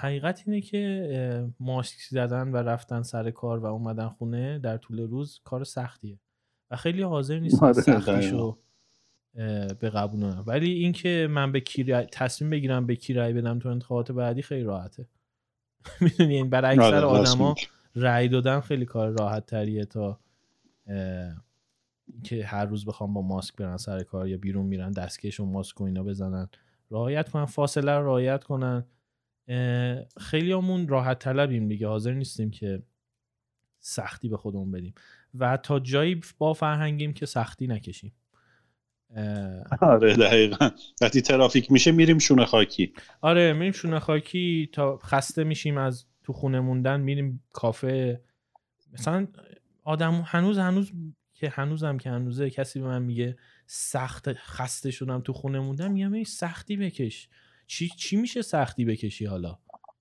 حقیقت اینه که ماسک زدن و رفتن سر کار و اومدن خونه در طول روز کار سختیه و خیلی حاضر نیست آره، سختیشو به قبول ولی اینکه من به کی تصمیم بگیرم به کی رأی بدم تو انتخابات بعدی خیلی راحته. می‌دونی این برای اکثر آدما. رأی دادن خیلی کار راحت تریه تا که هر روز بخوام با ماسک برن سر کار یا بیرون میرن دستکش و ماسک و اینا بزنن. رعایت کنن فاصله رو رعایت کنن. خیلی همون راحت طلبیم دیگه. حاضر نیستیم که سختی به خودمون بدیم. و تا جایی با فرهنگیم که سختی نکشیم. آره دقیقا. وقتی ترافیک میشه میریم شونه خاکی. آره میریم شونه خاکی. تا خسته میشیم از تو خونه موندن میریم کافه. مثلا آدم هنوز هنوز که هنوزم که هنوزه کسی به من میگه سخت خسته شدم تو خونه موندم میگم ای سختی بکش. چی چی میشه سختی بکشی حالا؟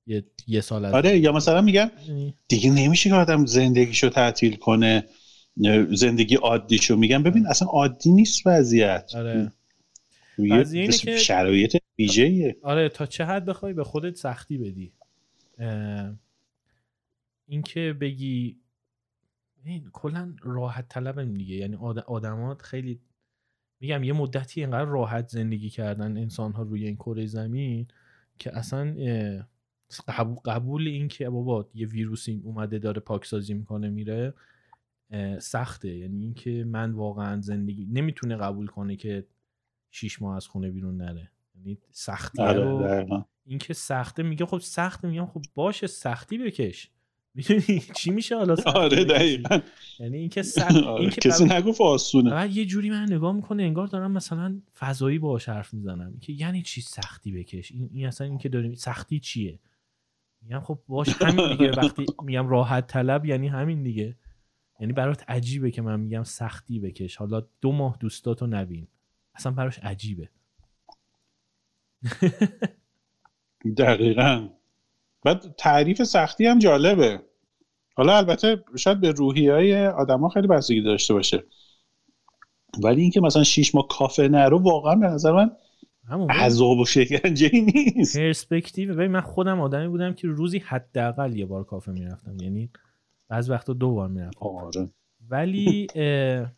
یه, یه سال از آره یا مثلا میگم یعنی- دیگه نمیشه که آدم زندگیشو تعطیل کنه زندگی عادیشو میگم ببین اصلا عادی نیست وضعیت. آره. اینه که- شرایط ویژه‌ایه. آره تا چه حد بخوای به خودت سختی بدی؟ اینکه بگی این کلا راحت طلبم دیگه. یعنی آد- آدمات خیلی میگم یه مدتی اینقدر راحت زندگی کردن انسان ها روی این کره زمین که اصلا قبول, این که بابا یه ویروسی اومده داره پاکسازی می‌کنه میره سخته. یعنی اینکه من واقعا زندگی نمی‌تونه قبول کنه که شیش ماه از خونه بیرون نره. یعنی سختی آره رو دقیقاً. این که سخته میگه خب سخته میگم خب باشه سختی بکش. می‌دونی چی میشه حالا آره؟ دقیقا. یعنی اینکه سخت آره. این که کسی نگفت آسونه. بعد یه جوری من نگاه می‌کنه انگار دارم مثلا فضایی باهاش حرف می‌زنم. که یعنی چی سختی بکش؟ این, این اصلا این که داریم سختی چیه؟ میگم خب باش همین دیگه. وقتی میگم راحت طلب یعنی همین دیگه. یعنی برات عجیبه که من میگم سختی بکش. حالا دو ماه دوستاتو نبین. اصلا براش عجیبه. دقیقا. بعد تعریف سختی هم جالبه. حالا البته شاید به روحی های آدم ها خیلی بستگی داشته باشه. ولی اینکه مثلا شیش ماه کافه نرو واقعا به نظر من عذاب و شکنجه نیست. پرسپکتیو. ببین من خودم آدمی بودم که روزی حداقل یه بار کافه می‌رفتم. یعنی بعض وقتا دو بار می‌رفتم. آره. ولی اه،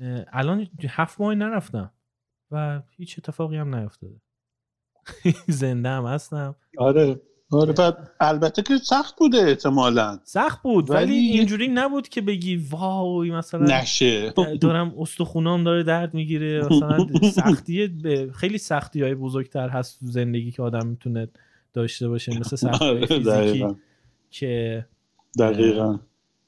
اه، الان هفت ماه نرفتم و هیچ اتفاقی هم نیفتاده. زنده هم هستم. آره آره بعد البته که سخت بوده احتمالا. سخت بود ولی, ولی اینجوری نبود که بگی وای مثلا نشه. دارم استخونام داره درد می‌گیره. مثلا سختی خیلی سختی های بزرگتر هست تو زندگی که آدم می‌تونه داشته باشه مثل سختی آره فیزیکی دقیقا. که دقیقا.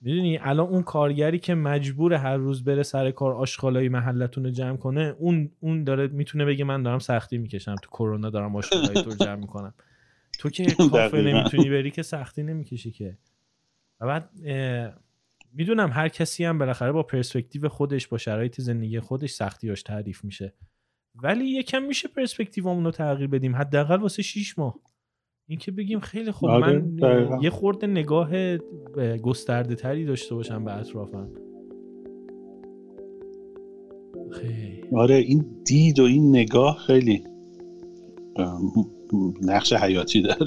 می‌دونی الان اون کارگری که مجبور هر روز بره سر کار آشغالای محلتون رو جمع کنه اون اون داره می‌تونه بگه من دارم سختی می‌کشم. تو کرونا دارم آشغالای تو جمع می‌کنم. تو که کافه. نمی‌تونی بری که سختی نمی‌کشی که. و بعد می‌دونم هر کسی هم بالاخره با پرسپکتیو خودش با شرایط زندگی خودش سختیاش تعریف میشه. ولی یکم میشه پرسپکتیومون رو تغییر بدیم. حداقل واسه 6 ماه. این که بگیم خیلی خوب آره، من دقیقاً. یه خورده نگاه گسترده تری داشته باشم به اطرافم. خیلی. آره این دید و این نگاه خیلی نقش حیاتی داره.